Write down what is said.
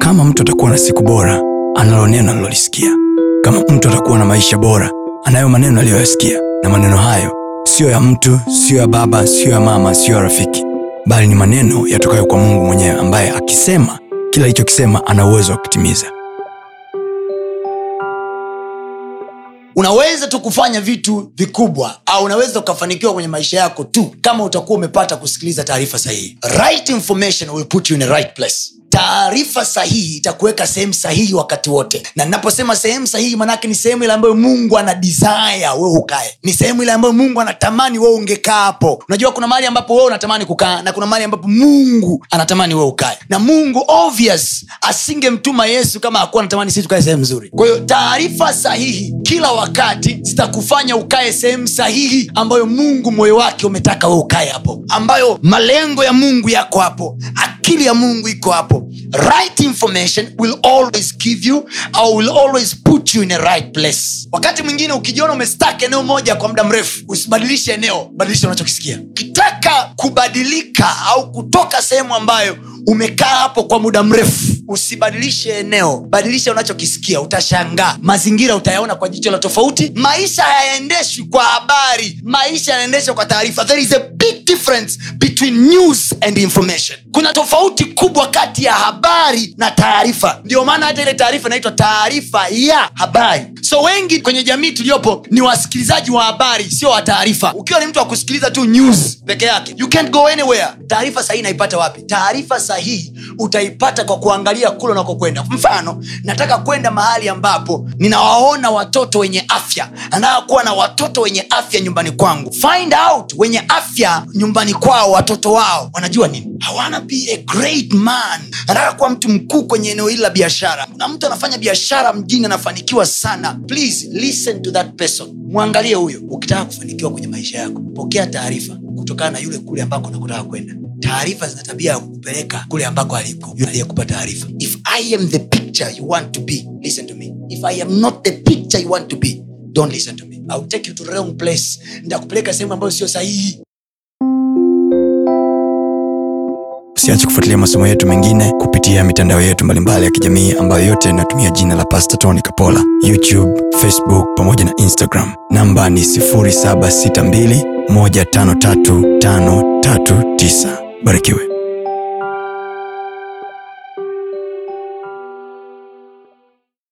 kama mtu atakuwa na siku bora, analo neno alilolisikia. Kama mtu atakuwa na maisha bora, anayo maneno aliyoyasikia, na maneno hayo siyo ya mtu, siyo ya baba, siyo ya mama, siyo ya rafiki, bali ni maneno yatokayo kwa Mungu mwenyewe, ambaye akisema kila alichokisema ana uwezo wa kutimiza. unaweza tu kufanya vitu vikubwa au unaweza ukafanikiwa kwenye maisha yako tu kama utakuwa umepata kusikiliza taarifa sahihi right information will put you in the right place taarifa sahihi itakuweka sehemu sahihi wakati wote. Na ninaposema sehemu sahihi manake ni sehemu ile ambayo mungu ana desire wewe ukae. Ni sehemu ile ambayo mungu anatamani wewe ungekaa hapo. Unajua kuna mahali ambapo wewe unatamani kukaa na kuna mahali ambapo mungu anatamani wewe ukae. Na mungu obvious asingemtuma yesu kama akuwa anatamani sisi tukae sehemu nzuri. Kwa hiyo taarifa sahihi kila wakati zitakufanya ukae sehemu sahihi ambayo mungu moyo wake umetaka wewe ukae hapo. Ambayo malengo ya mungu yako hapo akili ya mungu iko hapo right information will always give you or will always put you in a right place. Wakati mwingine ukijiona umestak eneo moja kwa muda mrefu usibadilishe eneo badilisha unachokisikia. Ukitaka kubadilika au kutoka sehemu ambayo umekaa hapo kwa muda mrefu usibadilishe eneo. Badilisha unachokisikia. Utashangaa. Mazingira utayaona kwa jicho la tofauti. Maisha hayaendeshwi kwa habari. Maisha yanaendeshwa kwa taarifa. There is a big difference between news and information. Kuna tofauti kubwa kati ya habari na taarifa. Ndio maana hata ile taarifa inaitwa taarifa ya habari. So wengi kwenye jamii tuliyopo ni wasikilizaji wa habari sio wa taarifa. Ukiwa ni mtu wa kusikiliza tu news peke yake you can't go anywhere. Taarifa sahihi naipata wapi? Taarifa sahihi utaipata kwa kuangalia kule unakokwenda. Mfano nataka kwenda mahali ambapo ninawaona watoto wenye afya. Nataka kuwa na watoto wenye afya nyumbani kwangu. Find out wenye afya nyumbani kwao watoto wao. Wanajua nini? Hawana be a great man. Nataka kuwa mtu mkuu kwenye eneo hili la biashara. Kuna mtu anafanya biashara mjini anafanikiwa sana. Please listen to that person. Mwangalie huyo. Ukitaka kufanikiwa kwenye maisha yako pokea taarifa kutokana na yule kule ambako nakutaka kwenda taarifa zina tabia ya kukupeleka kule ambako aliko aliyekupa taarifa. If i am the picture you want to be listen to me. If i am not the picture you want to be don't listen to me. I will take you to wrong place. Ndakupeleka sehemu ambayo sio sahihi. Usiache kufuatilia masomo yetu mengine kupitia mitandao yetu mbalimbali ya kijamii ambayo yote inatumia jina la pasta tony kapola. Youtube facebook pamoja na instagram. Namba ni भड़के हुए